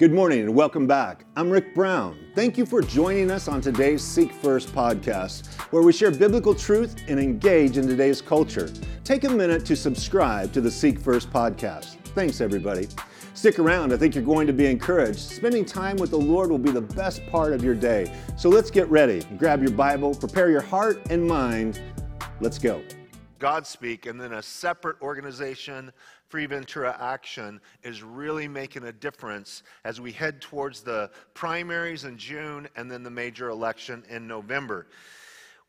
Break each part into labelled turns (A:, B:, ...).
A: Good morning and welcome back. I'm Rick Brown. Thank you for joining us on today's Seek First podcast, where we share biblical truth and engage in today's culture. Take a minute to subscribe to the Seek First podcast. Thanks, everybody. Stick around. I think you're going to be encouraged. Spending time with the Lord will be the best part of your day. So let's get ready. Grab your Bible, prepare your heart and mind. Let's go.
B: God speak, and then a separate organization Free Ventura Action is really making a difference as we head towards the primaries in June and then the major election in November.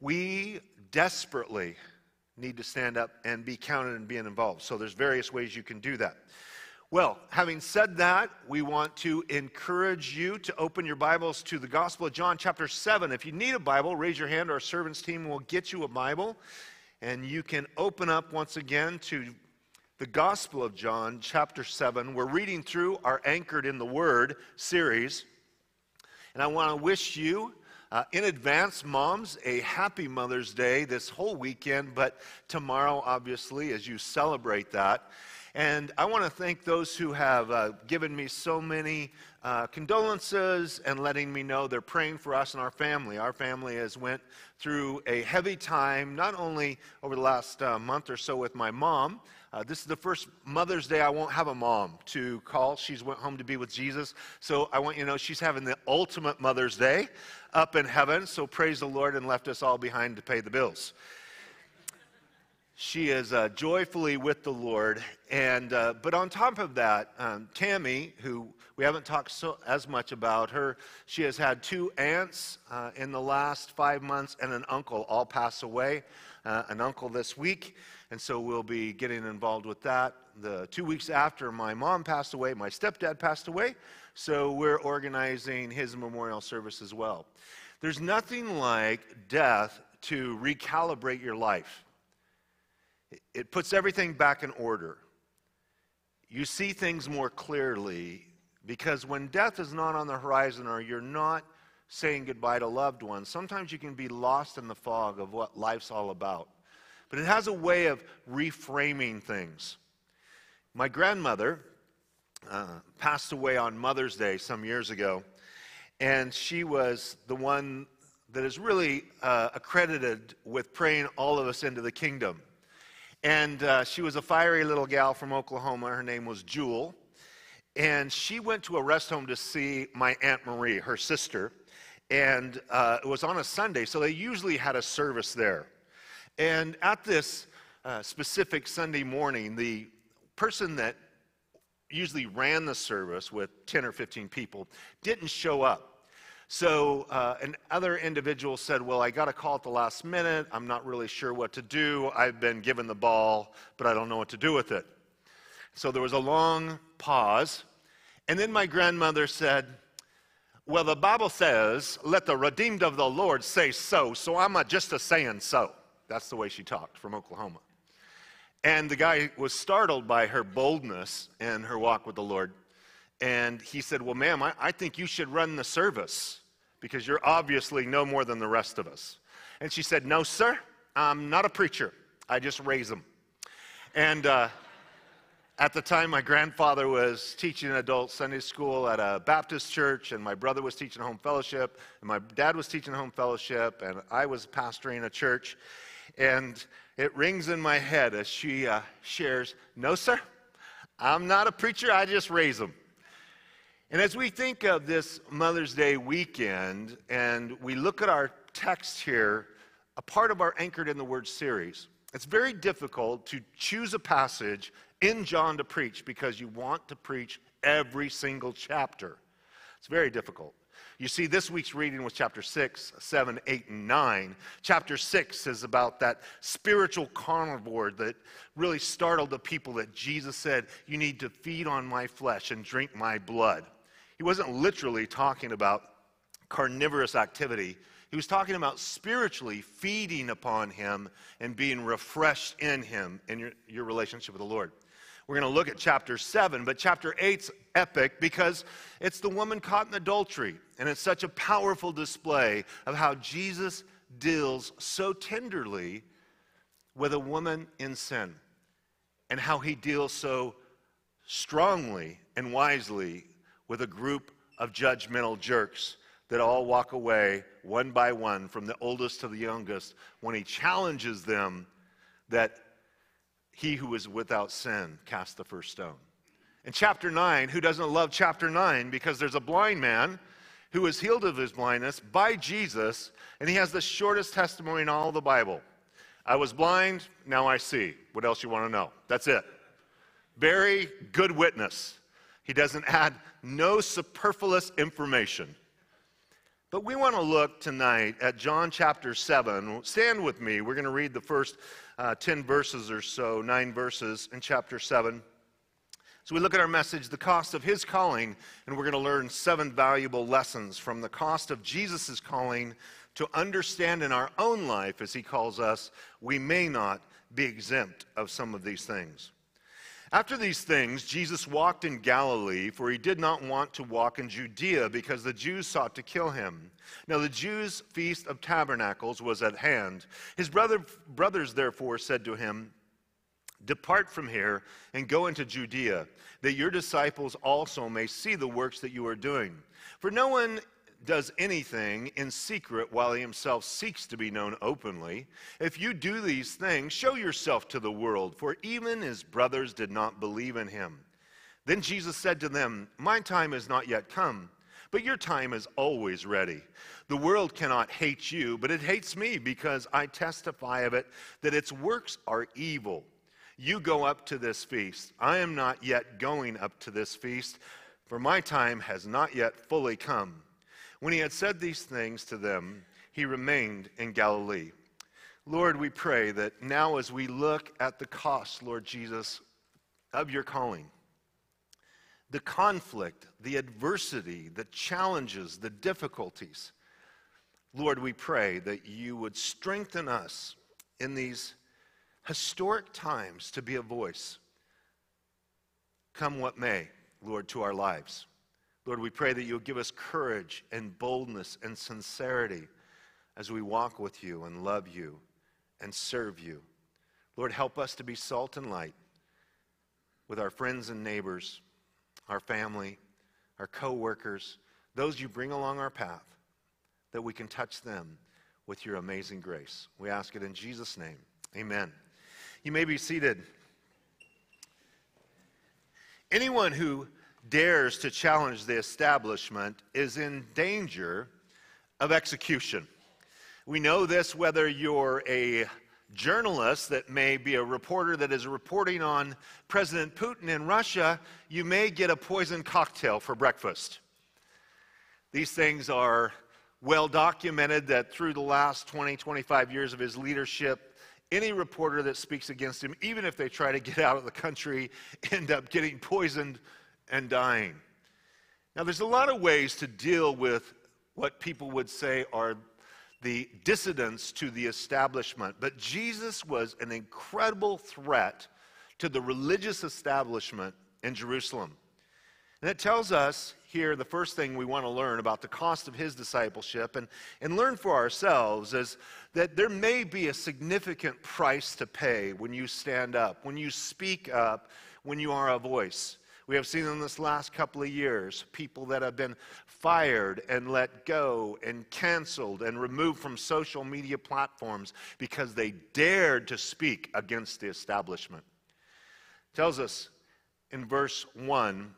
B: We desperately need to stand up and be counted and being involved. So there's various ways you can do that. Well, having said that, we want to encourage you to open your Bibles to the Gospel of John, chapter 7. If you need a Bible, raise your hand. Our servants team will get you a Bible. And you can open up once again to the Gospel of John, chapter 7. We're reading through our Anchored in the Word series. And I want to wish you, uh, in advance, moms, a happy Mother's Day this whole weekend, but tomorrow, obviously, as you celebrate that. And I want to thank those who have uh, given me so many uh, condolences and letting me know they're praying for us and our family. Our family has went through a heavy time, not only over the last uh, month or so with my mom, uh, this is the first Mother's Day I won't have a mom to call. She's went home to be with Jesus. So I want you to know she's having the ultimate Mother's Day up in heaven. So praise the Lord and left us all behind to pay the bills. She is uh, joyfully with the Lord. And, uh, but on top of that, um, Tammy, who we haven't talked so, as much about her, she has had two aunts uh, in the last five months and an uncle all pass away. Uh, an uncle this week and so we'll be getting involved with that. The two weeks after my mom passed away, my stepdad passed away, so we're organizing his memorial service as well. There's nothing like death to recalibrate your life. It puts everything back in order. You see things more clearly because when death is not on the horizon or you're not saying goodbye to loved ones, sometimes you can be lost in the fog of what life's all about but it has a way of reframing things. My grandmother uh, passed away on Mother's Day some years ago, and she was the one that is really uh, accredited with praying all of us into the kingdom. And uh, she was a fiery little gal from Oklahoma. Her name was Jewel. And she went to a rest home to see my Aunt Marie, her sister. And uh, it was on a Sunday, so they usually had a service there. And at this uh, specific Sunday morning, the person that usually ran the service with 10 or 15 people didn't show up. So uh, another individual said, Well, I got a call at the last minute. I'm not really sure what to do. I've been given the ball, but I don't know what to do with it. So there was a long pause. And then my grandmother said, Well, the Bible says, Let the redeemed of the Lord say so. So I'm just a saying so. That's the way she talked from Oklahoma. And the guy was startled by her boldness and her walk with the Lord. And he said, Well, ma'am, I, I think you should run the service because you're obviously no more than the rest of us. And she said, No, sir, I'm not a preacher. I just raise them. And uh, at the time, my grandfather was teaching adult Sunday school at a Baptist church, and my brother was teaching home fellowship, and my dad was teaching home fellowship, and I was pastoring a church. And it rings in my head as she uh, shares, No, sir, I'm not a preacher, I just raise them. And as we think of this Mother's Day weekend and we look at our text here, a part of our Anchored in the Word series, it's very difficult to choose a passage in John to preach because you want to preach every single chapter. It's very difficult. You see, this week's reading was chapter 6, 7, 8, and 9. Chapter 6 is about that spiritual carnivore that really startled the people that Jesus said, You need to feed on my flesh and drink my blood. He wasn't literally talking about carnivorous activity, he was talking about spiritually feeding upon him and being refreshed in him in your, your relationship with the Lord. We're going to look at chapter 7, but chapter 8's epic because it's the woman caught in adultery. And it's such a powerful display of how Jesus deals so tenderly with a woman in sin and how he deals so strongly and wisely with a group of judgmental jerks that all walk away one by one from the oldest to the youngest when he challenges them that he who is without sin cast the first stone. In chapter 9, who doesn't love chapter 9? Because there's a blind man who was healed of his blindness by Jesus, and he has the shortest testimony in all the Bible. I was blind, now I see. What else you want to know? That's it. Very good witness. He doesn't add no superfluous information. But we want to look tonight at John chapter 7. Stand with me. We're going to read the first uh, 10 verses or so, nine verses in chapter 7. So we look at our message, the cost of his calling, and we're going to learn seven valuable lessons from the cost of Jesus' calling to understand in our own life, as he calls us, we may not be exempt of some of these things. After these things, Jesus walked in Galilee, for he did not want to walk in Judea because the Jews sought to kill him. Now, the Jews' feast of tabernacles was at hand. His brother, brothers, therefore, said to him, Depart from here and go into Judea, that your disciples also may see the works that you are doing. For no one does anything in secret while he himself seeks to be known openly. If you do these things, show yourself to the world, for even his brothers did not believe in him. Then Jesus said to them, My time is not yet come, but your time is always ready. The world cannot hate you, but it hates me because I testify of it that its works are evil. You go up to this feast. I am not yet going up to this feast, for my time has not yet fully come. When he had said these things to them, he remained in Galilee. Lord, we pray that now as we look at the cost, Lord Jesus, of your calling, the conflict, the adversity, the challenges, the difficulties, Lord, we pray that you would strengthen us in these historic times to be a voice, come what may, Lord, to our lives. Lord, we pray that you'll give us courage and boldness and sincerity as we walk with you and love you and serve you. Lord, help us to be salt and light with our friends and neighbors, our family, our co-workers, those you bring along our path, that we can touch them with your amazing grace. We ask it in Jesus' name. Amen. You may be seated. Anyone who dares to challenge the establishment is in danger of execution. We know this whether you're a journalist that may be a reporter that is reporting on President Putin in Russia, you may get a poison cocktail for breakfast. These things are well documented that through the last 20, 25 years of his leadership, any reporter that speaks against him, even if they try to get out of the country, end up getting poisoned and dying. Now, there's a lot of ways to deal with what people would say are the dissidents to the establishment, but Jesus was an incredible threat to the religious establishment in Jerusalem. And it tells us here the first thing we want to learn about the cost of his discipleship and, and learn for ourselves is that there may be a significant price to pay when you stand up, when you speak up, when you are a voice. We have seen in this last couple of years people that have been fired and let go and canceled and removed from social media platforms because they dared to speak against the establishment. It tells us in verse 1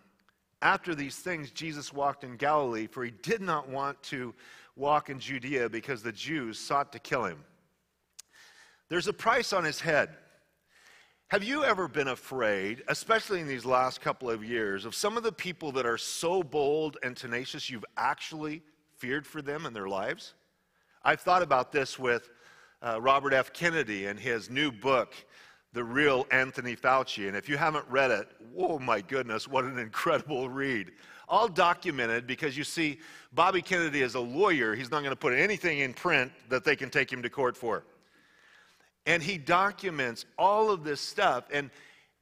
B: after these things, Jesus walked in Galilee, for he did not want to walk in Judea because the Jews sought to kill him. There's a price on his head. Have you ever been afraid, especially in these last couple of years, of some of the people that are so bold and tenacious you've actually feared for them in their lives? I've thought about this with uh, Robert F. Kennedy and his new book, The Real Anthony Fauci. And if you haven't read it, oh my goodness, what an incredible read. All documented because you see, Bobby Kennedy is a lawyer. He's not going to put anything in print that they can take him to court for. And he documents all of this stuff. And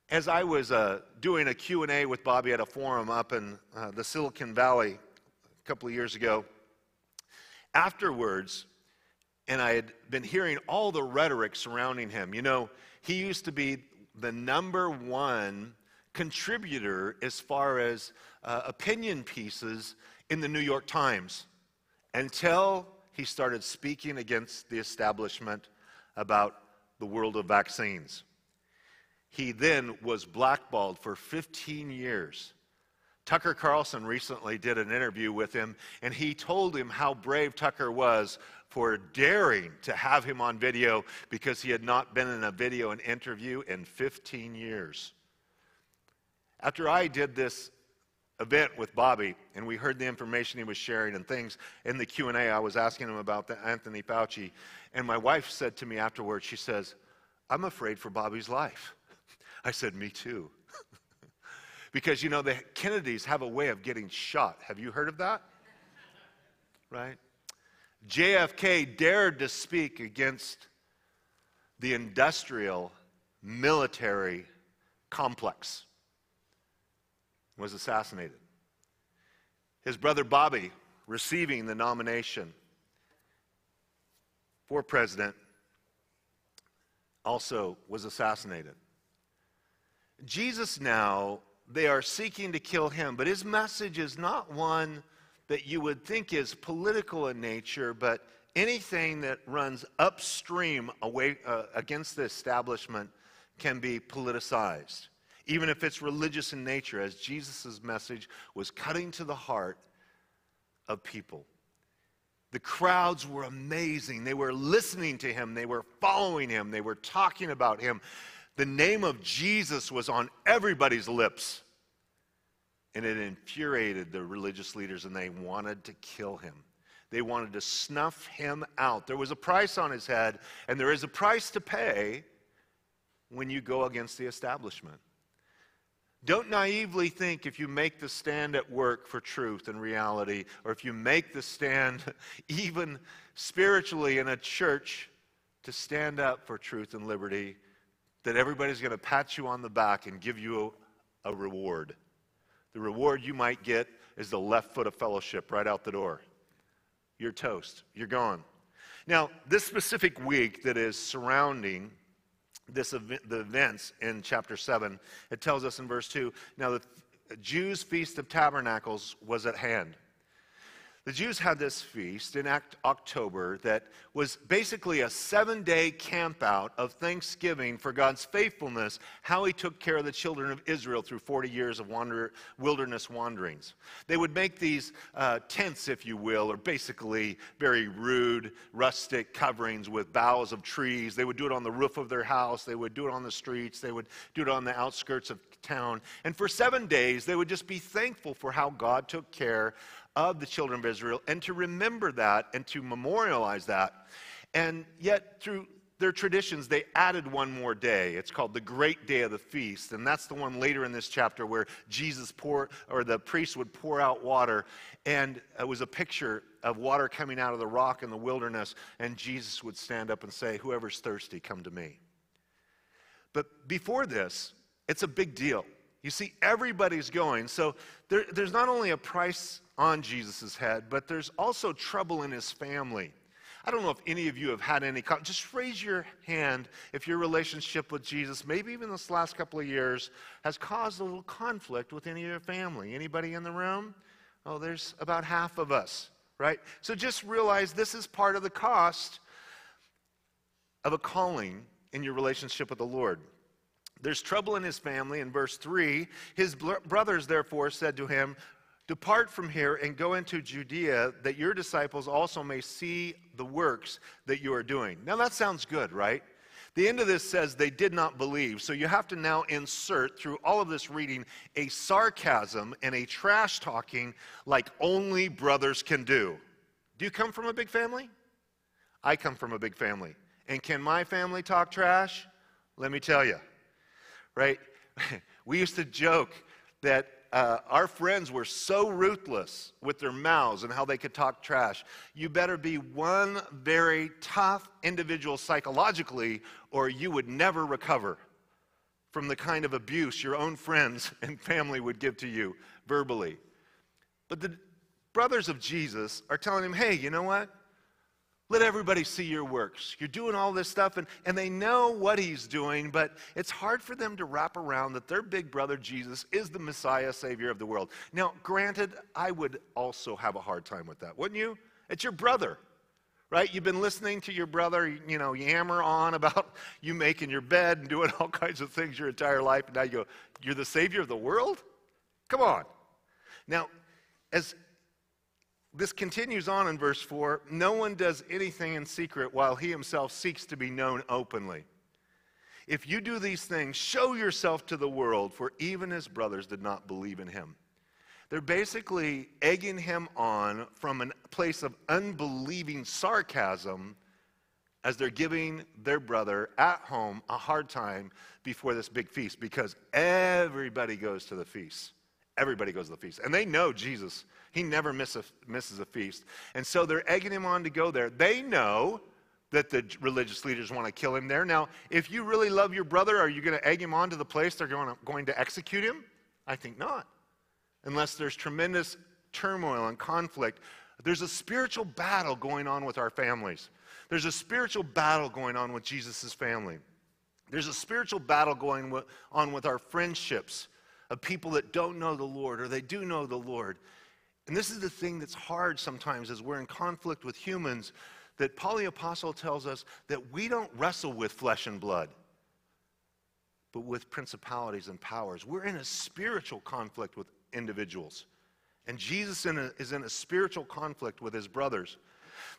B: as I was uh, doing a Q&A with Bobby at a forum up in uh, the Silicon Valley a couple of years ago, afterwards, and I had been hearing all the rhetoric surrounding him. You know, he used to be the number one contributor as far as uh, opinion pieces in the New York Times until he started speaking against the establishment about the world of vaccines. He then was blackballed for 15 years. Tucker Carlson recently did an interview with him, and he told him how brave Tucker was for daring to have him on video because he had not been in a video and interview in 15 years. After I did this event with Bobby, and we heard the information he was sharing and things in the Q&A, I was asking him about Anthony Fauci, and my wife said to me afterwards, she says, I'm afraid for Bobby's life. I said, me too. because, you know, the Kennedys have a way of getting shot. Have you heard of that? Right? JFK dared to speak against the industrial military complex was assassinated. His brother Bobby, receiving the nomination for president, also was assassinated. Jesus now, they are seeking to kill him, but his message is not one that you would think is political in nature, but anything that runs upstream away uh, against the establishment can be politicized even if it's religious in nature, as Jesus' message was cutting to the heart of people. The crowds were amazing. They were listening to him, they were following him, they were talking about him. The name of Jesus was on everybody's lips. And it infuriated the religious leaders, and they wanted to kill him. They wanted to snuff him out. There was a price on his head, and there is a price to pay when you go against the establishment. Don't naively think if you make the stand at work for truth and reality, or if you make the stand even spiritually in a church to stand up for truth and liberty, that everybody's going to pat you on the back and give you a, a, reward. The reward you might get is the left foot of fellowship right out the door. You're toast. You're gone. Now, this specific week that is surrounding this event, the events in chapter 7. It tells us in verse 2 Now the Jews' feast of tabernacles was at hand. The Jews had this feast in October that was basically a seven day campout of thanksgiving for God's faithfulness, how He took care of the children of Israel through 40 years of wander, wilderness wanderings. They would make these uh, tents, if you will, or basically very rude, rustic coverings with boughs of trees. They would do it on the roof of their house, they would do it on the streets, they would do it on the outskirts of town. And for seven days, they would just be thankful for how God took care of the children of Israel and to remember that and to memorialize that. And yet, through their traditions, they added one more day. It's called the Great Day of the Feast. And that's the one later in this chapter where Jesus pour, or the priest would pour out water. And it was a picture of water coming out of the rock in the wilderness. And Jesus would stand up and say, Whoever's thirsty, come to me. But before this, it's a big deal. You see, everybody's going. So there, there's not only a price on Jesus' head, but there's also trouble in his family. I don't know if any of you have had any, just raise your hand if your relationship with Jesus, maybe even this last couple of years, has caused a little conflict with any of your family. Anybody in the room? Oh, there's about half of us, right? So just realize this is part of the cost of a calling in your relationship with the Lord. There's trouble in his family. In verse 3, his brothers therefore said to him, Depart from here and go into Judea, that your disciples also may see the works that you are doing. Now that sounds good, right? The end of this says they did not believe. So you have to now insert through all of this reading a sarcasm and a trash talking like only brothers can do. Do you come from a big family? I come from a big family. And can my family talk trash? Let me tell you right? we used to joke that uh, our friends were so ruthless with their mouths and how they could talk trash. You better be one very tough individual psychologically, or you would never recover from the kind of abuse your own friends and family would give to you verbally. But the brothers of Jesus are telling him, hey, you know what? Let everybody see your works. You're doing all this stuff, and, and they know what he's doing, but it's hard for them to wrap around that their big brother Jesus is the Messiah, Savior of the world. Now, granted, I would also have a hard time with that, wouldn't you? It's your brother, right? You've been listening to your brother, you know, yammer on about you making your bed and doing all kinds of things your entire life, and now you go, You're the Savior of the world? Come on. Now, as this continues on in verse 4 no one does anything in secret while he himself seeks to be known openly. If you do these things, show yourself to the world, for even his brothers did not believe in him. They're basically egging him on from a place of unbelieving sarcasm as they're giving their brother at home a hard time before this big feast because everybody goes to the feast. Everybody goes to the feast. And they know Jesus he never miss a, misses a feast. And so they're egging him on to go there. They know that the religious leaders want to kill him there. Now, if you really love your brother, are you going to egg him on to the place they're going to, going to execute him? I think not. Unless there's tremendous turmoil and conflict. There's a spiritual battle going on with our families. There's a spiritual battle going on with Jesus' family. There's a spiritual battle going on with our friendships of people that don't know the Lord or they do know the Lord. And this is the thing that's hard sometimes as we're in conflict with humans, that Paul the Apostle tells us that we don't wrestle with flesh and blood, but with principalities and powers. We're in a spiritual conflict with individuals. And Jesus in a, is in a spiritual conflict with his brothers.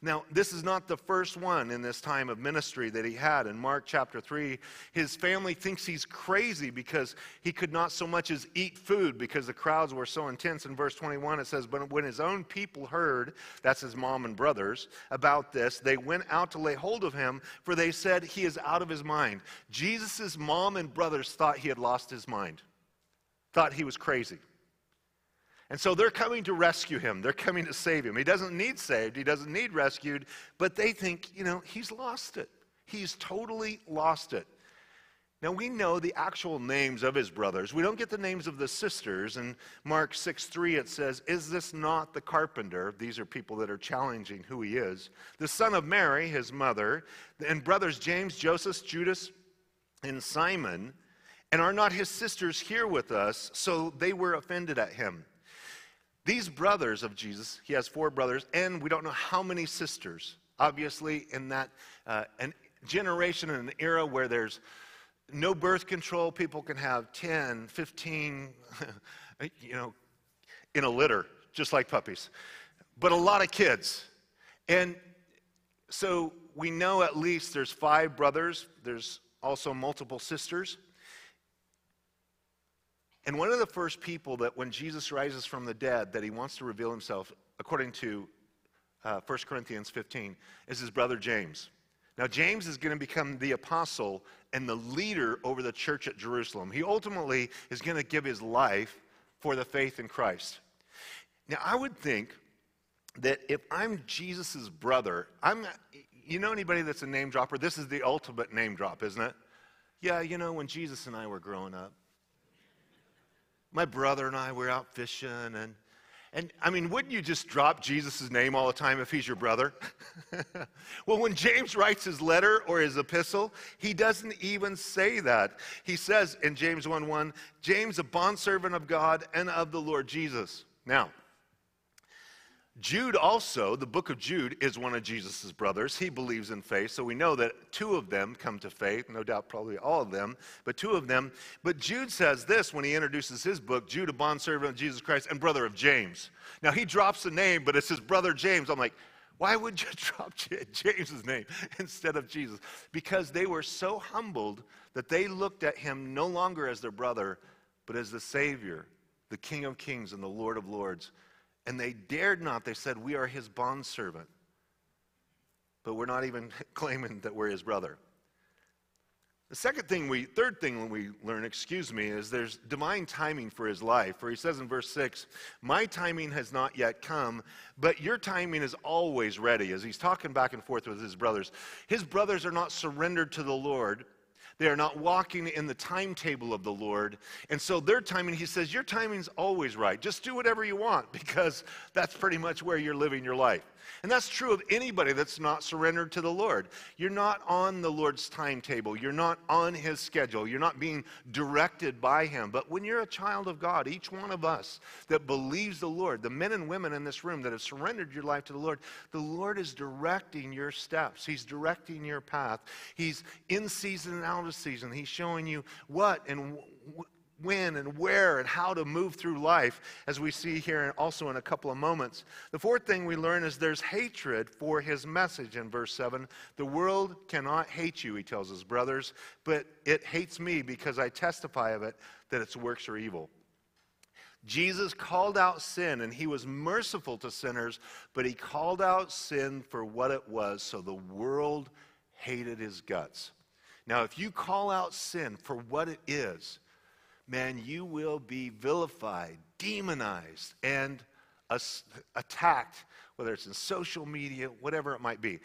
B: Now, this is not the first one in this time of ministry that he had. In Mark chapter 3, his family thinks he's crazy because he could not so much as eat food because the crowds were so intense. In verse 21, it says, But when his own people heard, that's his mom and brothers, about this, they went out to lay hold of him, for they said, He is out of his mind. Jesus' mom and brothers thought he had lost his mind, thought he was crazy. And so they're coming to rescue him. They're coming to save him. He doesn't need saved, he doesn't need rescued, but they think, you know, he's lost it. He's totally lost it. Now we know the actual names of his brothers. We don't get the names of the sisters. In Mark 6 3, it says, Is this not the carpenter? These are people that are challenging who he is. The son of Mary, his mother, and brothers James, Joseph, Judas, and Simon. And are not his sisters here with us? So they were offended at him. These brothers of Jesus, he has four brothers, and we don't know how many sisters. Obviously, in that uh, an generation and an era where there's no birth control, people can have 10, 15, you know, in a litter, just like puppies. But a lot of kids. And so we know at least there's five brothers, there's also multiple sisters. And one of the first people that when Jesus rises from the dead, that he wants to reveal himself, according to uh, 1 Corinthians 15, is his brother James. Now, James is going to become the apostle and the leader over the church at Jerusalem. He ultimately is going to give his life for the faith in Christ. Now, I would think that if I'm Jesus' brother, I'm, you know anybody that's a name dropper? This is the ultimate name drop, isn't it? Yeah, you know, when Jesus and I were growing up, my brother and I were out fishing and and I mean, wouldn't you just drop Jesus' name all the time if he's your brother? well, when James writes his letter or his epistle, he doesn't even say that. He says in James 1 1, James, a bondservant of God and of the Lord Jesus. Now, Jude also, the book of Jude, is one of Jesus' brothers. He believes in faith, so we know that two of them come to faith, no doubt probably all of them, but two of them. But Jude says this when he introduces his book Jude, a bondservant of Jesus Christ and brother of James. Now he drops the name, but it's his brother James. I'm like, why would you drop James's name instead of Jesus? Because they were so humbled that they looked at him no longer as their brother, but as the Savior, the King of Kings and the Lord of Lords. And they dared not. They said, We are his bondservant. But we're not even claiming that we're his brother. The second thing we, third thing we learn, excuse me, is there's divine timing for his life. For he says in verse 6, My timing has not yet come, but your timing is always ready. As he's talking back and forth with his brothers, his brothers are not surrendered to the Lord. They are not walking in the timetable of the Lord. And so their timing, he says, your timing's always right. Just do whatever you want because that's pretty much where you're living your life. And that's true of anybody that's not surrendered to the Lord. You're not on the Lord's timetable. You're not on his schedule. You're not being directed by him. But when you're a child of God, each one of us that believes the Lord, the men and women in this room that have surrendered your life to the Lord, the Lord is directing your steps. He's directing your path. He's in season and out of season. He's showing you what and when and where and how to move through life, as we see here and also in a couple of moments. The fourth thing we learn is there's hatred for his message in verse 7. The world cannot hate you, he tells his brothers, but it hates me because I testify of it that its works are evil. Jesus called out sin and he was merciful to sinners, but he called out sin for what it was, so the world hated his guts. Now, if you call out sin for what it is, man, you will be vilified, demonized, and attacked, whether it's in social media, whatever it might be.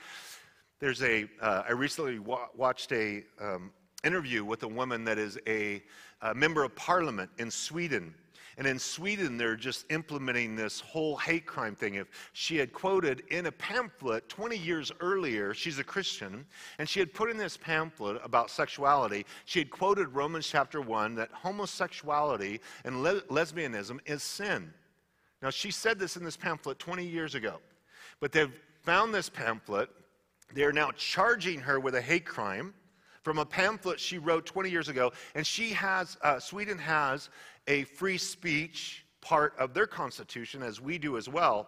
B: There's a. Uh, I recently wa- watched a um, interview with a woman that is a, a member of parliament in Sweden and in Sweden, they're just implementing this whole hate crime thing. If she had quoted in a pamphlet 20 years earlier, she's a Christian, and she had put in this pamphlet about sexuality, she had quoted Romans chapter 1 that homosexuality and le- lesbianism is sin. Now, she said this in this pamphlet 20 years ago, but they've found this pamphlet. They're now charging her with a hate crime from a pamphlet she wrote 20 years ago. And she has, uh, Sweden has a free speech part of their constitution, as we do as well,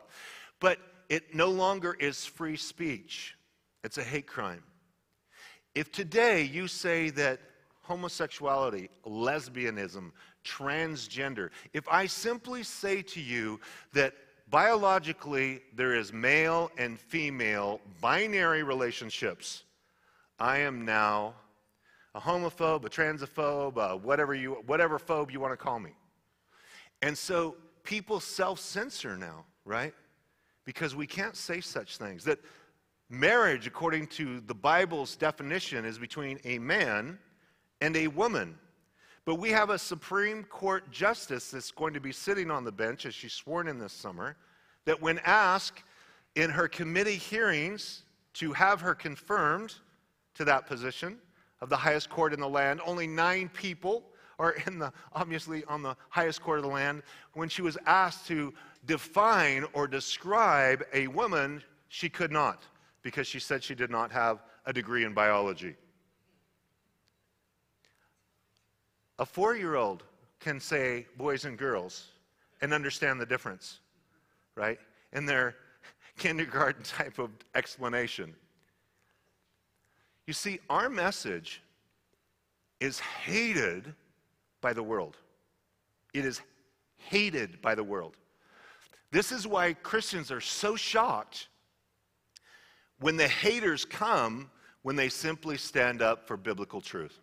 B: but it no longer is free speech. It's a hate crime. If today you say that homosexuality, lesbianism, transgender, if I simply say to you that biologically there is male and female binary relationships, I am now a homophobe, a transphobe, whatever, you, whatever phobe you want to call me. And so people self censor now, right? Because we can't say such things. That marriage, according to the Bible's definition, is between a man and a woman. But we have a Supreme Court justice that's going to be sitting on the bench as she's sworn in this summer, that when asked in her committee hearings to have her confirmed to that position, of the highest court in the land. Only nine people are in the, obviously on the highest court of the land. When she was asked to define or describe a woman, she could not because she said she did not have a degree in biology. A four year old can say boys and girls and understand the difference, right? In their kindergarten type of explanation. You see, our message is hated by the world. It is hated by the world. This is why Christians are so shocked when the haters come when they simply stand up for biblical truth.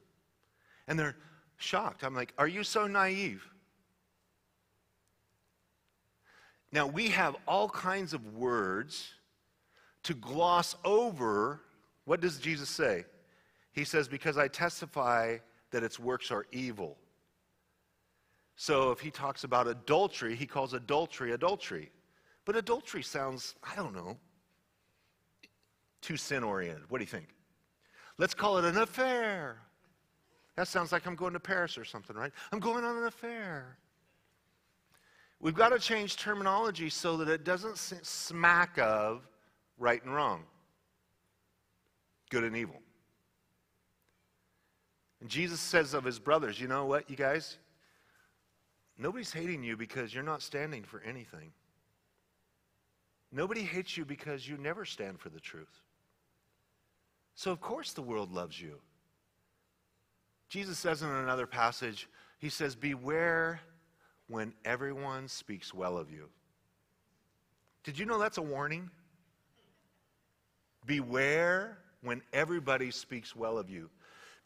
B: And they're shocked. I'm like, are you so naive? Now, we have all kinds of words to gloss over what does Jesus say? He says, Because I testify that its works are evil. So if he talks about adultery, he calls adultery adultery. But adultery sounds, I don't know, too sin oriented. What do you think? Let's call it an affair. That sounds like I'm going to Paris or something, right? I'm going on an affair. We've got to change terminology so that it doesn't smack of right and wrong good and evil. And Jesus says of his brothers, you know what, you guys? Nobody's hating you because you're not standing for anything. Nobody hates you because you never stand for the truth. So, of course, the world loves you. Jesus says in another passage, He says, Beware when everyone speaks well of you. Did you know that's a warning? Beware when everybody speaks well of you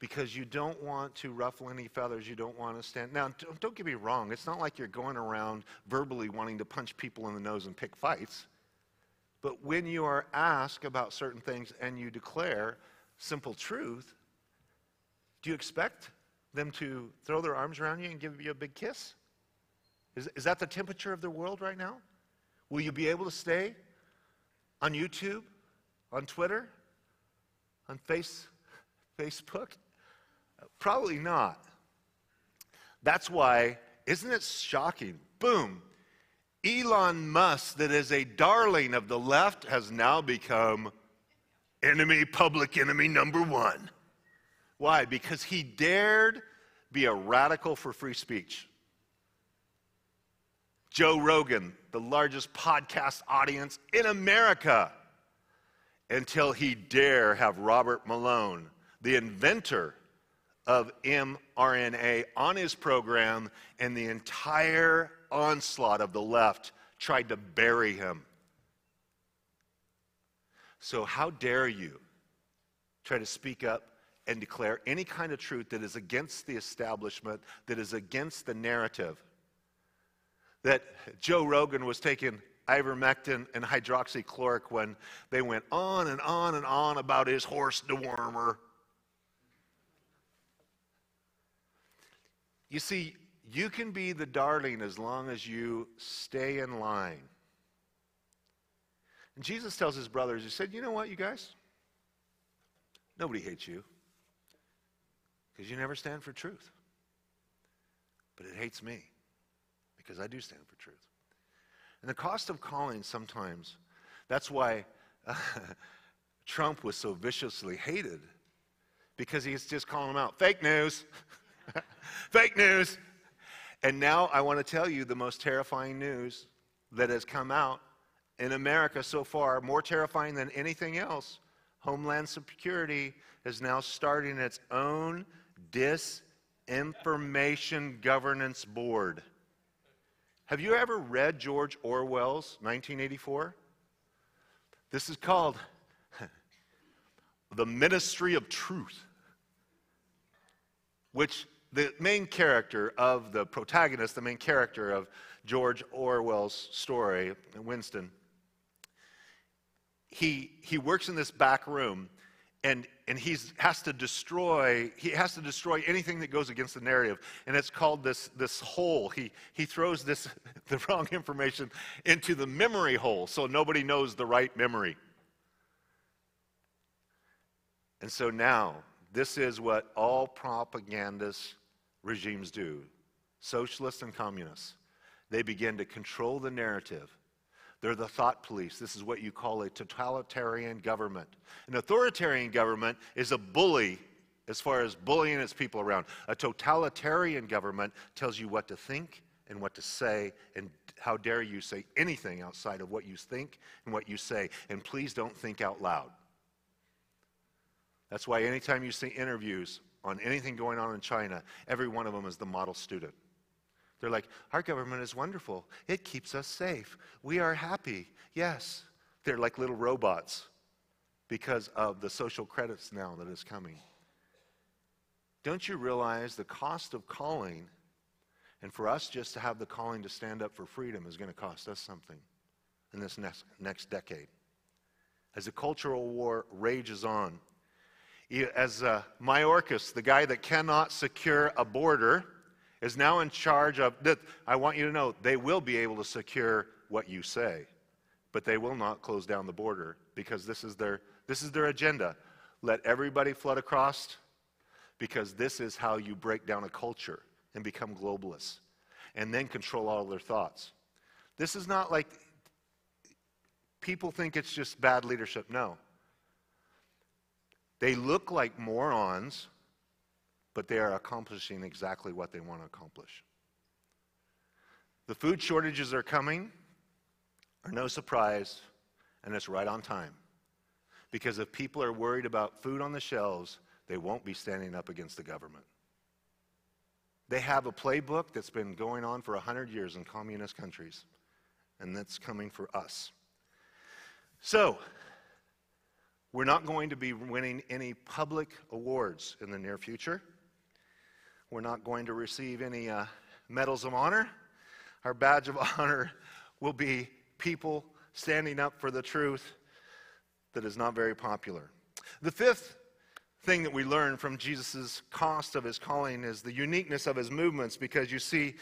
B: because you don't want to ruffle any feathers. You don't want to stand. Now, don't get me wrong. It's not like you're going around verbally wanting to punch people in the nose and pick fights. But when you are asked about certain things and you declare simple truth, Do you expect them to throw their arms around you and give you a big kiss? Is, is that the temperature of the world right now? Will you be able to stay on YouTube, on Twitter, on face, Facebook? Probably not. That's why, isn't it shocking? Boom. Elon Musk, that is a darling of the left, has now become enemy, public enemy number one. Why? Because he dared be a radical for free speech. Joe Rogan, the largest podcast audience in America, until he dare have Robert Malone, the inventor of mRNA, on his program, and the entire onslaught of the left tried to bury him. So, how dare you try to speak up and declare any kind of truth that is against the establishment, that is against the narrative? That Joe Rogan was taking ivermectin and hydroxychloroquine. They went on and on and on about his horse dewormer. You see, you can be the darling as long as you stay in line. And Jesus tells his brothers, He said, You know what, you guys? Nobody hates you because you never stand for truth. But it hates me because I do stand for truth. And the cost of calling sometimes, that's why Trump was so viciously hated because he's just calling them out fake news, fake news. And now I want to tell you the most terrifying news that has come out in America so far, more terrifying than anything else. Homeland Security is now starting its own disinformation governance board. Have you ever read George Orwell's 1984? This is called The Ministry of Truth, which the main character of the protagonist, the main character of George Orwell's story, Winston, he, he works in this back room and, and he has to destroy he has to destroy anything that goes against the narrative and it's called this, this hole he, he throws this the wrong information into the memory hole so nobody knows the right memory and so now this is what all propagandist regimes do socialists and communists. They begin to control the narrative. They're the thought police. This is what you call a totalitarian government. An authoritarian government is a bully as far as bullying its people around. A totalitarian government tells you what to think and what to say, and how dare you say anything outside of what you think and what you say. And please don't think out loud. That's why anytime you see interviews on anything going on in China, every one of them is the model student. They're like, our government is wonderful. It keeps us safe. We are happy. Yes. They're like little robots because of the social credits now that is coming. Don't you realize the cost of calling, and for us just to have the calling to stand up for freedom is going to cost us something in this next, next decade? As the cultural war rages on, as uh, Mayorkas, the guy that cannot secure a border, is now in charge of. That. I want you to know they will be able to secure what you say, but they will not close down the border because this is their this is their agenda. Let everybody flood across, because this is how you break down a culture and become globalists, and then control all their thoughts. This is not like people think it's just bad leadership. No. They look like morons, but they are accomplishing exactly what they want to accomplish. The food shortages are coming, are no surprise, and it's right on time. Because if people are worried about food on the shelves, they won't be standing up against the government. They have a playbook that's been going on for 100 years in communist countries, and that's coming for us. So, we're not going to be winning any public awards in the near future. We're not going to receive any uh, medals of honor. Our badge of honor will be people standing up for the truth that is not very popular. The fifth thing that we learn from Jesus' cost of his calling is the uniqueness of his movements because you see,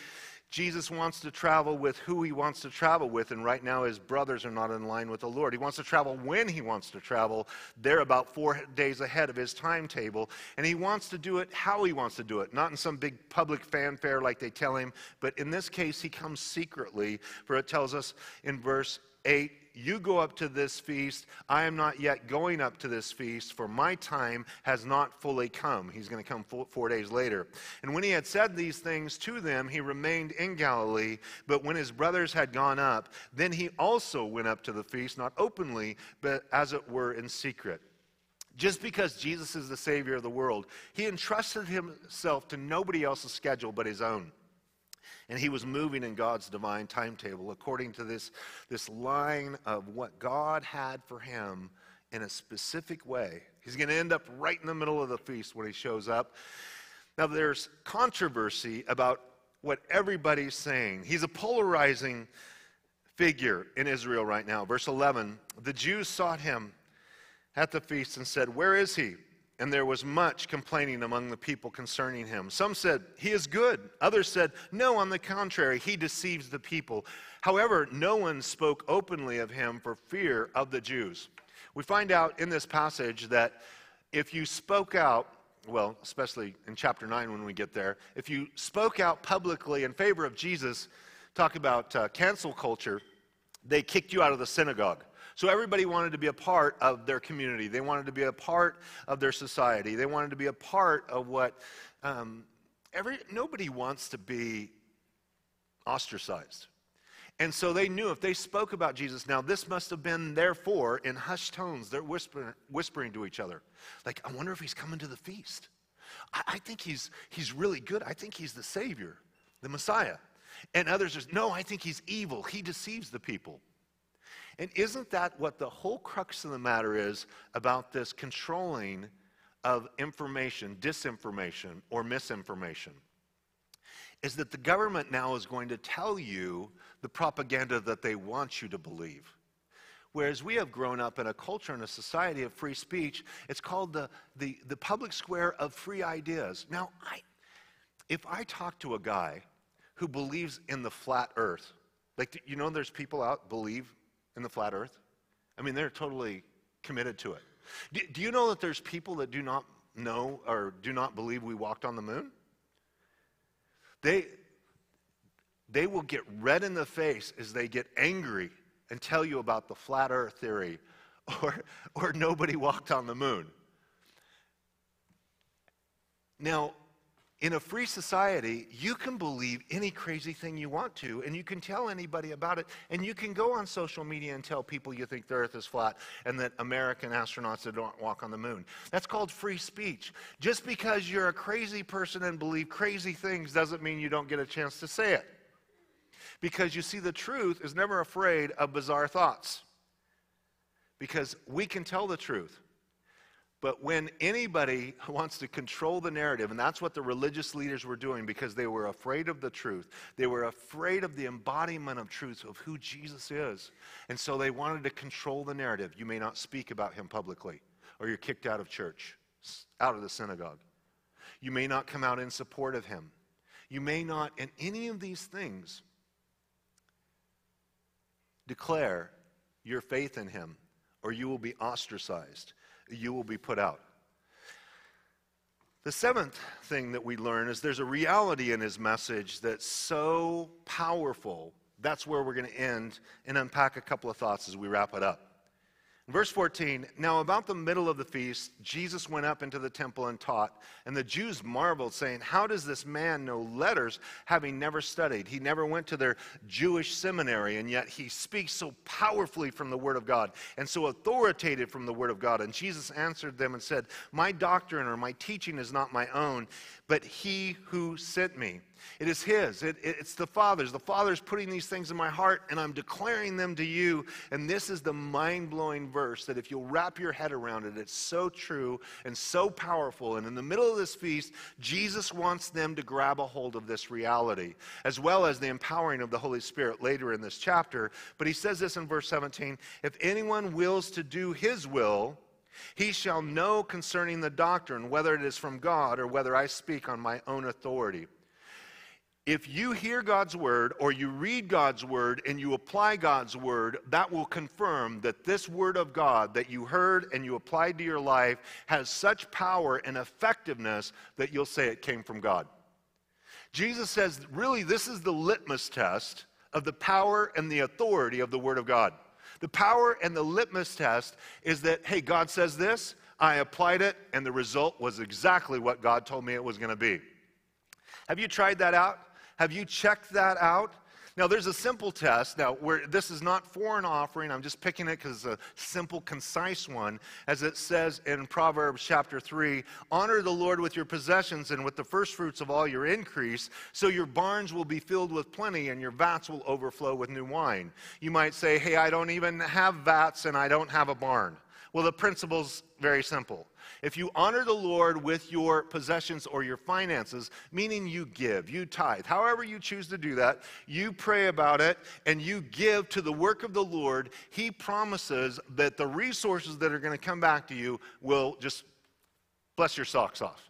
B: Jesus wants to travel with who he wants to travel with, and right now his brothers are not in line with the Lord. He wants to travel when he wants to travel. They're about four days ahead of his timetable, and he wants to do it how he wants to do it, not in some big public fanfare like they tell him, but in this case, he comes secretly, for it tells us in verse 8 you go up to this feast. I am not yet going up to this feast, for my time has not fully come. He's going to come four, days later. And when he had said these things to them, he remained in Galilee. But when his brothers had gone up, then he also went up to the feast, not openly, but as it were in secret. Just because Jesus is the Savior of the world, he entrusted himself to nobody else's schedule but his own. And he was moving in God's divine timetable according to this, this line of what God had for him in a specific way. He's going to end up right in the middle of the feast when he shows up. Now, there's controversy about what everybody's saying. He's a polarizing figure in Israel right now. Verse 11 The Jews sought him at the feast and said, Where is he? And there was much complaining among the people concerning him. Some said, He is good. Others said, No, on the contrary, he deceives the people. However, no one spoke openly of him for fear of the Jews. We find out in this passage that if you spoke out, well, especially in chapter 9 when we get there, if you spoke out publicly in favor of Jesus, talk about uh, cancel culture, they kicked you out of the synagogue. So everybody wanted to be a part of their community. They wanted to be a part of their society. They wanted to be a part of what um, every nobody wants to be ostracized. And so they knew if they spoke about Jesus, now this must have been therefore in hushed tones, they're whispering, whispering to each other. Like, I wonder if he's coming to the feast. I, I think he's, he's really good. I think he's the Savior, the Messiah. And others are, no, I think he's evil. He deceives the people. And isn't that what the whole crux of the matter is about this controlling of information, disinformation, or misinformation? Is that the government now is going to tell you the propaganda that they want you to believe. Whereas we have grown up in a culture and a society of free speech, it's called the, the, the public square of free ideas. Now, I, if I talk to a guy who believes in the flat earth, like, you know, there's people out believe in the flat earth? I mean, they're totally committed to it. Do, do you know that there's people that do not know or do not believe we walked on the moon? They, they will get red in the face as they get angry and tell you about the flat earth theory or, or nobody walked on the moon. Now, in a free society, you can believe any crazy thing you want to, and you can tell anybody about it, and you can go on social media and tell people you think the earth is flat and that American astronauts don't walk on the moon. That's called free speech. Just because you're a crazy person and believe crazy things doesn't mean you don't get a chance to say it. Because you see, the truth is never afraid of bizarre thoughts. Because we can tell the truth. But when anybody wants to control the narrative, and that's what the religious leaders were doing because they were afraid of the truth, they were afraid of the embodiment of truth of who Jesus is. And so they wanted to control the narrative. You may not speak about him publicly, or you're kicked out of church, out of the synagogue. You may not come out in support of him. You may not, in any of these things, declare your faith in him, or you will be ostracized you will be put out. The seventh thing that we learn is there's a reality in his message that's so powerful. That's where we're going to end and unpack a couple of thoughts as we wrap it up. Verse 14 Now, about the middle of the feast, Jesus went up into the temple and taught. And the Jews marveled, saying, How does this man know letters, having never studied? He never went to their Jewish seminary, and yet he speaks so powerfully from the Word of God and so authoritative from the Word of God. And Jesus answered them and said, My doctrine or my teaching is not my own, but he who sent me. It is His. It, it, it's the Father's. The Father's putting these things in my heart, and I'm declaring them to you. And this is the mind blowing verse that if you'll wrap your head around it, it's so true and so powerful. And in the middle of this feast, Jesus wants them to grab a hold of this reality, as well as the empowering of the Holy Spirit later in this chapter. But He says this in verse 17 If anyone wills to do His will, He shall know concerning the doctrine whether it is from God or whether I speak on my own authority. If you hear God's word or you read God's word and you apply God's word, that will confirm that this word of God that you heard and you applied to your life has such power and effectiveness that you'll say it came from God. Jesus says, really, this is the litmus test of the power and the authority of the word of God. The power and the litmus test is that, hey, God says this, I applied it, and the result was exactly what God told me it was going to be. Have you tried that out? Have you checked that out? Now, there's a simple test. Now, where this is not for an offering, I'm just picking it because it's a simple, concise one. As it says in Proverbs chapter 3 Honor the Lord with your possessions and with the firstfruits of all your increase, so your barns will be filled with plenty and your vats will overflow with new wine. You might say, Hey, I don't even have vats and I don't have a barn. Well, the principle's very simple. If you honor the Lord with your possessions or your finances, meaning you give, you tithe, however you choose to do that, you pray about it and you give to the work of the Lord, He promises that the resources that are going to come back to you will just bless your socks off.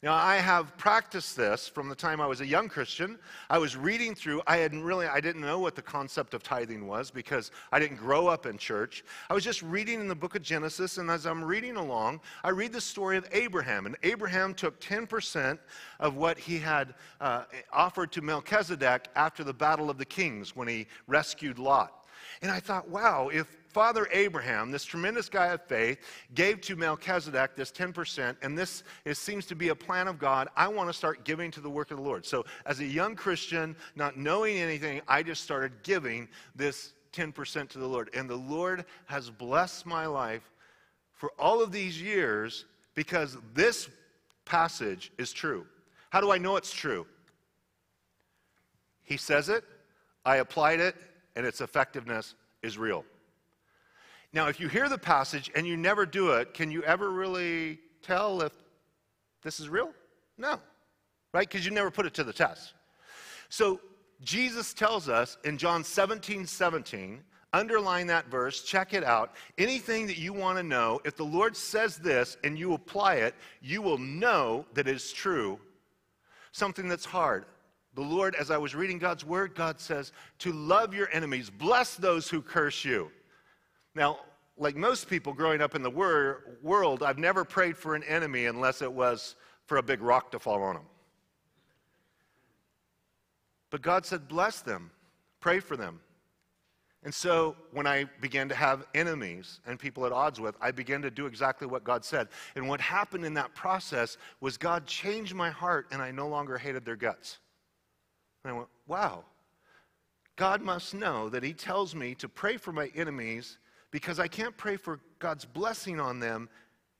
B: Now, I have practiced this from the time I was a young Christian. I was reading through, I hadn't really, I didn't know what the concept of tithing was because I didn't grow up in church. I was just reading in the book of Genesis, and as I'm reading along, I read the story of Abraham. And Abraham took 10% of what he had uh, offered to Melchizedek after the battle of the kings when he rescued Lot. And I thought, wow, if Father Abraham, this tremendous guy of faith, gave to Melchizedek this 10%, and this is, seems to be a plan of God. I want to start giving to the work of the Lord. So, as a young Christian, not knowing anything, I just started giving this 10% to the Lord. And the Lord has blessed my life for all of these years because this passage is true. How do I know it's true? He says it, I applied it, and its effectiveness is real. Now, if you hear the passage and you never do it, can you ever really tell if this is real? No, right? Because you never put it to the test. So, Jesus tells us in John 17 17, underline that verse, check it out. Anything that you want to know, if the Lord says this and you apply it, you will know that it is true. Something that's hard. The Lord, as I was reading God's word, God says to love your enemies, bless those who curse you. Now, like most people growing up in the wor- world, I've never prayed for an enemy unless it was for a big rock to fall on them. But God said, bless them, pray for them. And so when I began to have enemies and people at odds with, I began to do exactly what God said. And what happened in that process was God changed my heart and I no longer hated their guts. And I went, wow, God must know that He tells me to pray for my enemies because I can't pray for God's blessing on them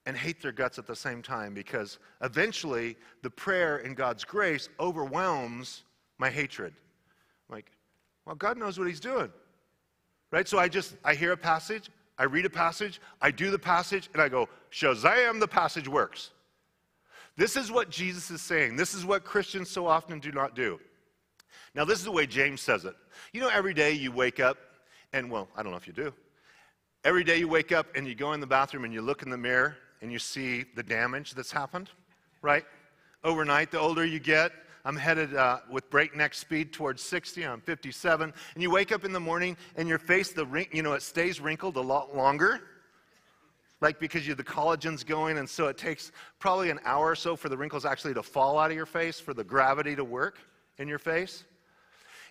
B: and hate their guts at the same time because eventually the prayer in God's grace overwhelms my hatred. I'm like, well, God knows what He's doing. Right? So I just, I hear a passage, I read a passage, I do the passage, and I go, Shazam, the passage works. This is what Jesus is saying. This is what Christians so often do not do. Now, this is the way James says it. You know, every day you wake up, and well, I don't know if you do, Every day you wake up and you go in the bathroom and you look in the mirror and you see the damage that's happened, right? Overnight, the older you get, I'm headed uh, with breakneck speed towards 60. I'm 57. And you wake up in the morning and your face, the you know, it stays wrinkled a lot longer. Like because you, the collagen's going, and so it takes probably an hour or so for the wrinkles actually to fall out of your face, for the gravity to work in your face.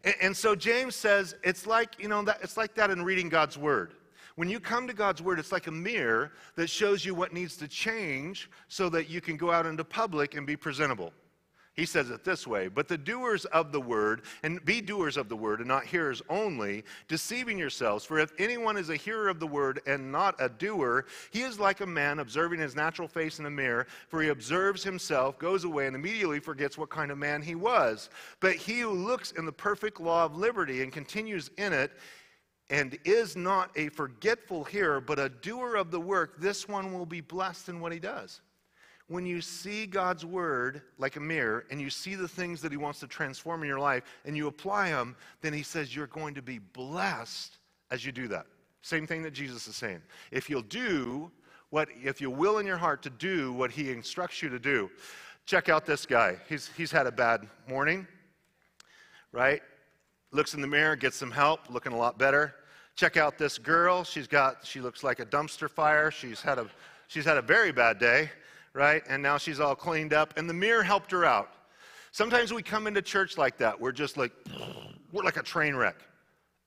B: And, and so James says it's like, you know, that, it's like that in reading God's word. When you come to God's Word, it's like a mirror that shows you what needs to change so that you can go out into public and be presentable. He says it this way But the doers of the word, and be doers of the word, and not hearers only, deceiving yourselves. For if anyone is a hearer of the word and not a doer, he is like a man observing his natural face in a mirror. For he observes himself, goes away, and immediately forgets what kind of man he was. But he who looks in the perfect law of liberty and continues in it, and is not a forgetful hearer, but a doer of the work, this one will be blessed in what he does. When you see God's word like a mirror and you see the things that he wants to transform in your life and you apply them, then he says you're going to be blessed as you do that. Same thing that Jesus is saying. If you'll do what if you will in your heart to do what he instructs you to do. Check out this guy. He's, he's had a bad morning, right? Looks in the mirror, gets some help, looking a lot better. Check out this girl. She's got, she looks like a dumpster fire. She's had a, she's had a very bad day, right? And now she's all cleaned up, and the mirror helped her out. Sometimes we come into church like that. We're just like, we're like a train wreck.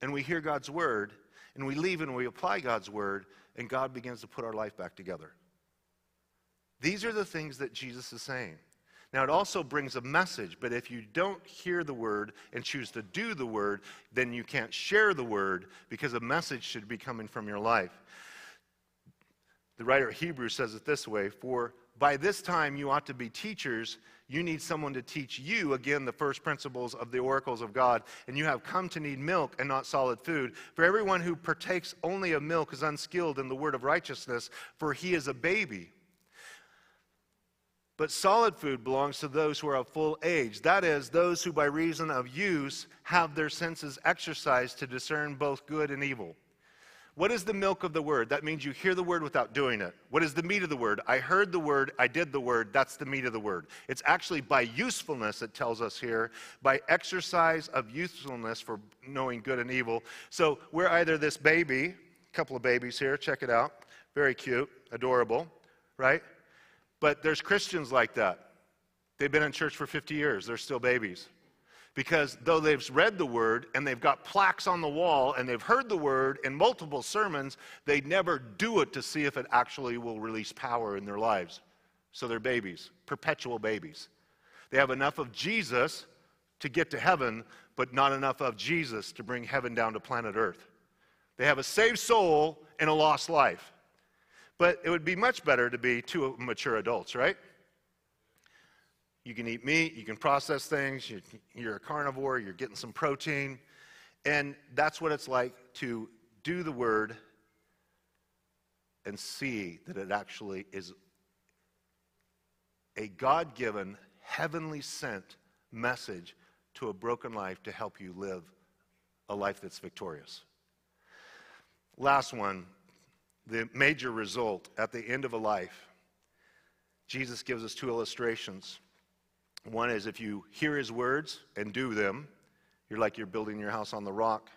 B: And we hear God's word, and we leave and we apply God's word, and God begins to put our life back together. These are the things that Jesus is saying. Now, it also brings a message, but if you don't hear the word and choose to do the word, then you can't share the word because a message should be coming from your life. The writer of Hebrews says it this way For by this time you ought to be teachers. You need someone to teach you, again, the first principles of the oracles of God. And you have come to need milk and not solid food. For everyone who partakes only of milk is unskilled in the word of righteousness, for he is a baby. But solid food belongs to those who are of full age. That is, those who by reason of use have their senses exercised to discern both good and evil. What is the milk of the word? That means you hear the word without doing it. What is the meat of the word? I heard the word, I did the word. That's the meat of the word. It's actually by usefulness, it tells us here, by exercise of usefulness for knowing good and evil. So we're either this baby, a couple of babies here, check it out. Very cute, adorable, right? But there's Christians like that. They've been in church for 50 years, they're still babies. Because though they've read the word and they've got plaques on the wall and they've heard the word in multiple sermons, they never do it to see if it actually will release power in their lives. So they're babies, perpetual babies. They have enough of Jesus to get to heaven, but not enough of Jesus to bring heaven down to planet Earth. They have a saved soul and a lost life. But it would be much better to be two mature adults, right? You can eat meat, you can process things, you're a carnivore, you're getting some protein. And that's what it's like to do the word and see that it actually is a God given, heavenly sent message to a broken life to help you live a life that's victorious. Last one the major result at the end of a life. Jesus gives us two illustrations. One is if you hear his words and do them, you're like you're building your house on the rock.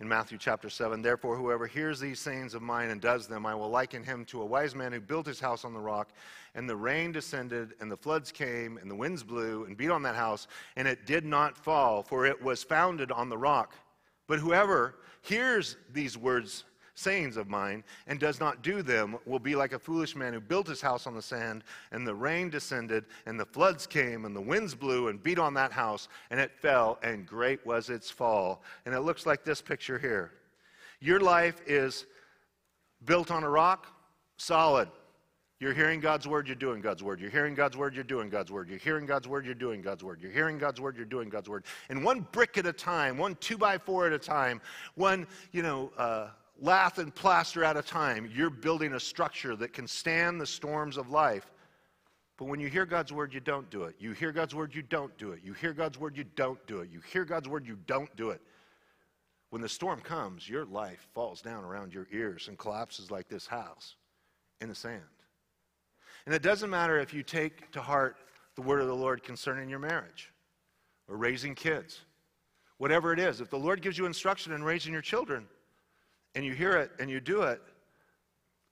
B: In Matthew chapter 7, therefore, whoever hears these sayings of mine and does them, I will liken him to a wise man who built his house on the rock, and the rain descended, and the floods came, and the winds blew and beat on that house, and it did not fall, for it was founded on the rock. But whoever hears these words sayings of mine and does not do them will be like a foolish man who built his house on the sand, and the rain descended, and the floods came, and the winds blew and beat on that house, and it fell, and great was its fall. And it looks like this picture here. Your life is built on a rock, solid. You're hearing God's word, you're doing God's word. You're hearing God's word, you're doing God's word. You're hearing God's word, you're doing God's word. You're hearing God's word, you're doing God's word. And one brick at a time, one two by four at a time, one, you know, uh, lath and plaster at a time. You're building a structure that can stand the storms of life. But when you hear God's word, you don't do it. You hear God's word, you don't do it. You hear God's word, you don't do it. You hear God's word, you don't do it. When the storm comes, your life falls down around your ears and collapses like this house in the sand. And it doesn't matter if you take to heart the word of the Lord concerning your marriage or raising kids, whatever it is. If the Lord gives you instruction in raising your children, and you hear it and you do it,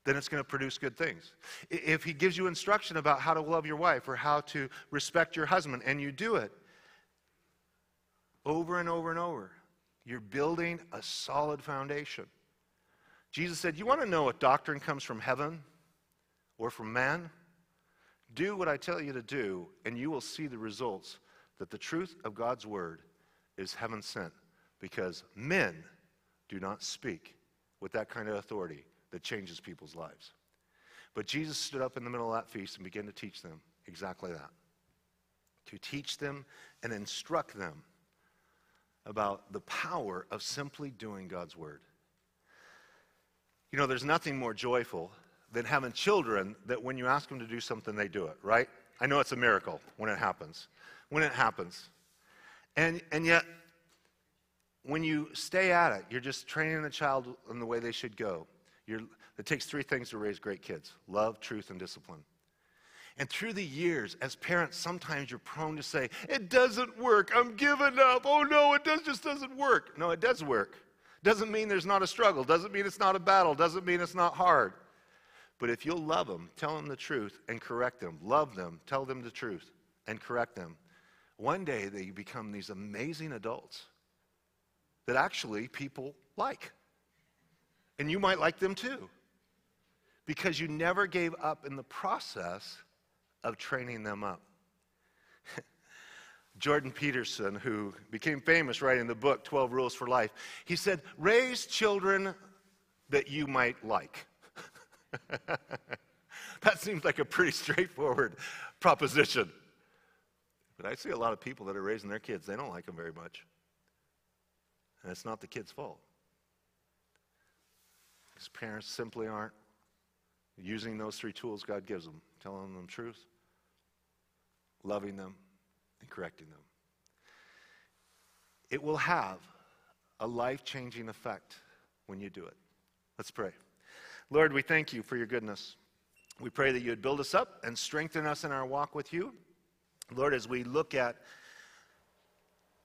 B: then it's going to produce good things. If he gives you instruction about how to love your wife or how to respect your husband and you do it over and over and over, you're building a solid foundation. Jesus said, You want to know if doctrine comes from heaven or from man? Do what I tell you to do, and you will see the results that the truth of God's word is heaven sent because men do not speak with that kind of authority that changes people's lives. But Jesus stood up in the middle of that feast and began to teach them exactly that. To teach them and instruct them about the power of simply doing God's word. You know, there's nothing more joyful than having children that when you ask them to do something, they do it, right? I know it's a miracle when it happens. When it happens. And, and yet, when you stay at it, you're just training the child in the way they should go. You're, it takes three things to raise great kids love, truth, and discipline. And through the years, as parents, sometimes you're prone to say, It doesn't work. I'm giving up. Oh no, it does, just doesn't work. No, it does work. Doesn't mean there's not a struggle. Doesn't mean it's not a battle. Doesn't mean it's not hard. But if you'll love them, tell them the truth, and correct them, love them, tell them the truth, and correct them, one day they become these amazing adults that actually people like. And you might like them too. Because you never gave up in the process of training them up. Jordan Peterson, who became famous writing the book 12 Rules for Life, he said, Raise children that you might like. that seems like a pretty straightforward proposition. But I see a lot of people that are raising their kids, they don't like them very much. And it's not the kid's fault. His parents simply aren't using those three tools God gives them telling them the truth, loving them, and correcting them. It will have a life changing effect when you do it. Let's pray. Lord, we thank you for your goodness. We pray that you would build us up and strengthen us in our walk with you. Lord, as we look at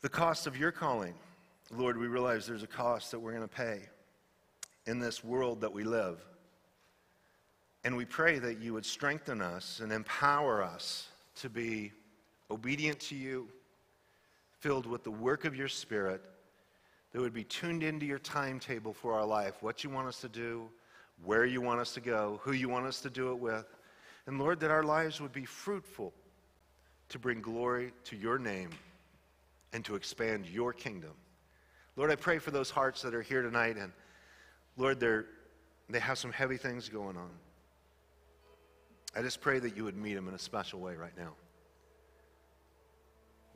B: the cost of your calling, Lord, we realize there's a cost that we're going to pay in this world that we live. And we pray that you would strengthen us and empower us to be obedient to you, filled with the work of your Spirit, that would be tuned into your timetable for our life, what you want us to do, where you want us to go, who you want us to do it with. And Lord, that our lives would be fruitful to bring glory to your name and to expand your kingdom. Lord, I pray for those hearts that are here tonight, and Lord, they're, they have some heavy things going on. I just pray that you would meet them in a special way right now.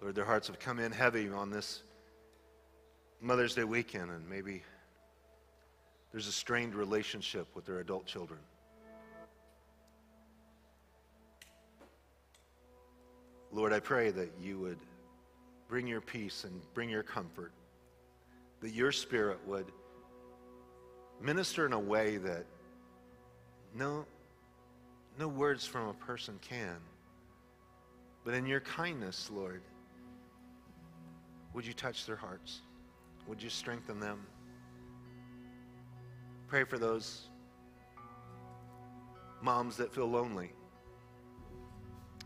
B: Lord, their hearts have come in heavy on this Mother's Day weekend, and maybe there's a strained relationship with their adult children. Lord, I pray that you would bring your peace and bring your comfort, that your spirit would minister in a way that no, no words from a person can. But in your kindness, Lord, would you touch their hearts? Would you strengthen them? Pray for those moms that feel lonely,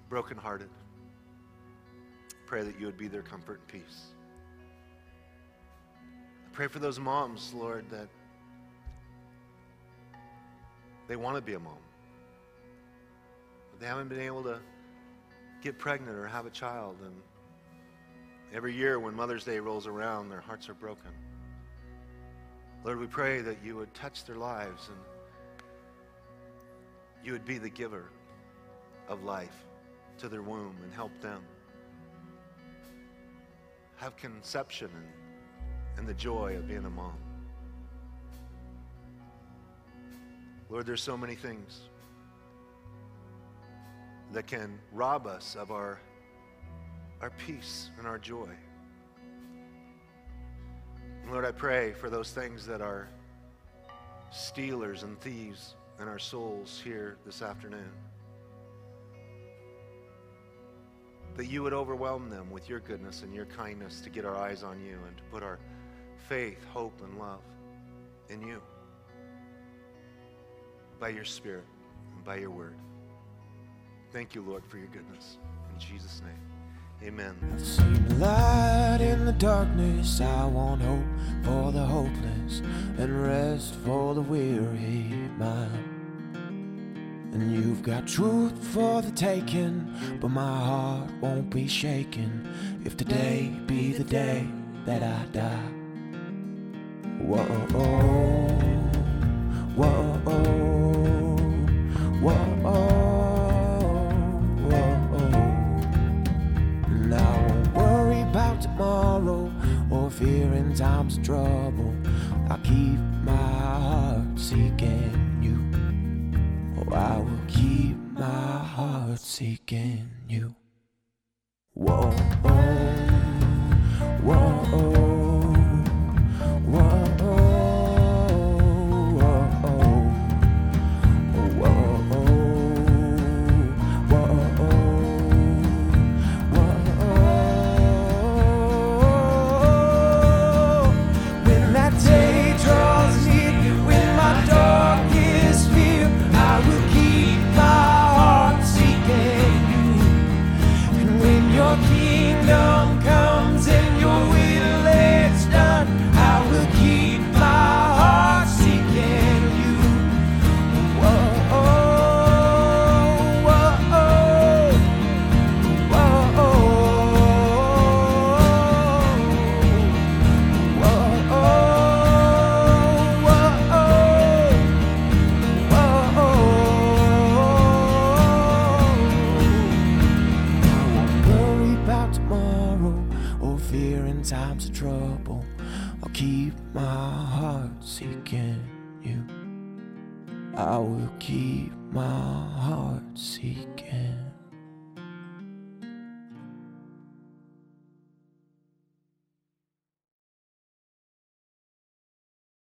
B: brokenhearted. Pray that you would be their comfort and peace. Pray for those moms, Lord, that they want to be a mom, but they haven't been able to get pregnant or have a child. And every year when Mother's Day rolls around, their hearts are broken. Lord, we pray that you would touch their lives and you would be the giver of life to their womb and help them have conception and, and the joy of being a mom. Lord, there's so many things that can rob us of our, our peace and our joy. And Lord, I pray for those things that are stealers and thieves in our souls here this afternoon. That you would overwhelm them with your goodness and your kindness to get our eyes on you and to put our faith, hope, and love in you by your Spirit and by your word. Thank you, Lord, for your goodness. In Jesus' name, amen.
C: I've seen light in the darkness. I want hope for the hopeless and rest for the weary mind. And you've got truth for the taking, but my heart won't be shaken if today be the day that I die. Whoa, whoa, whoa, whoa. And I worry about tomorrow or fear in times trouble. I keep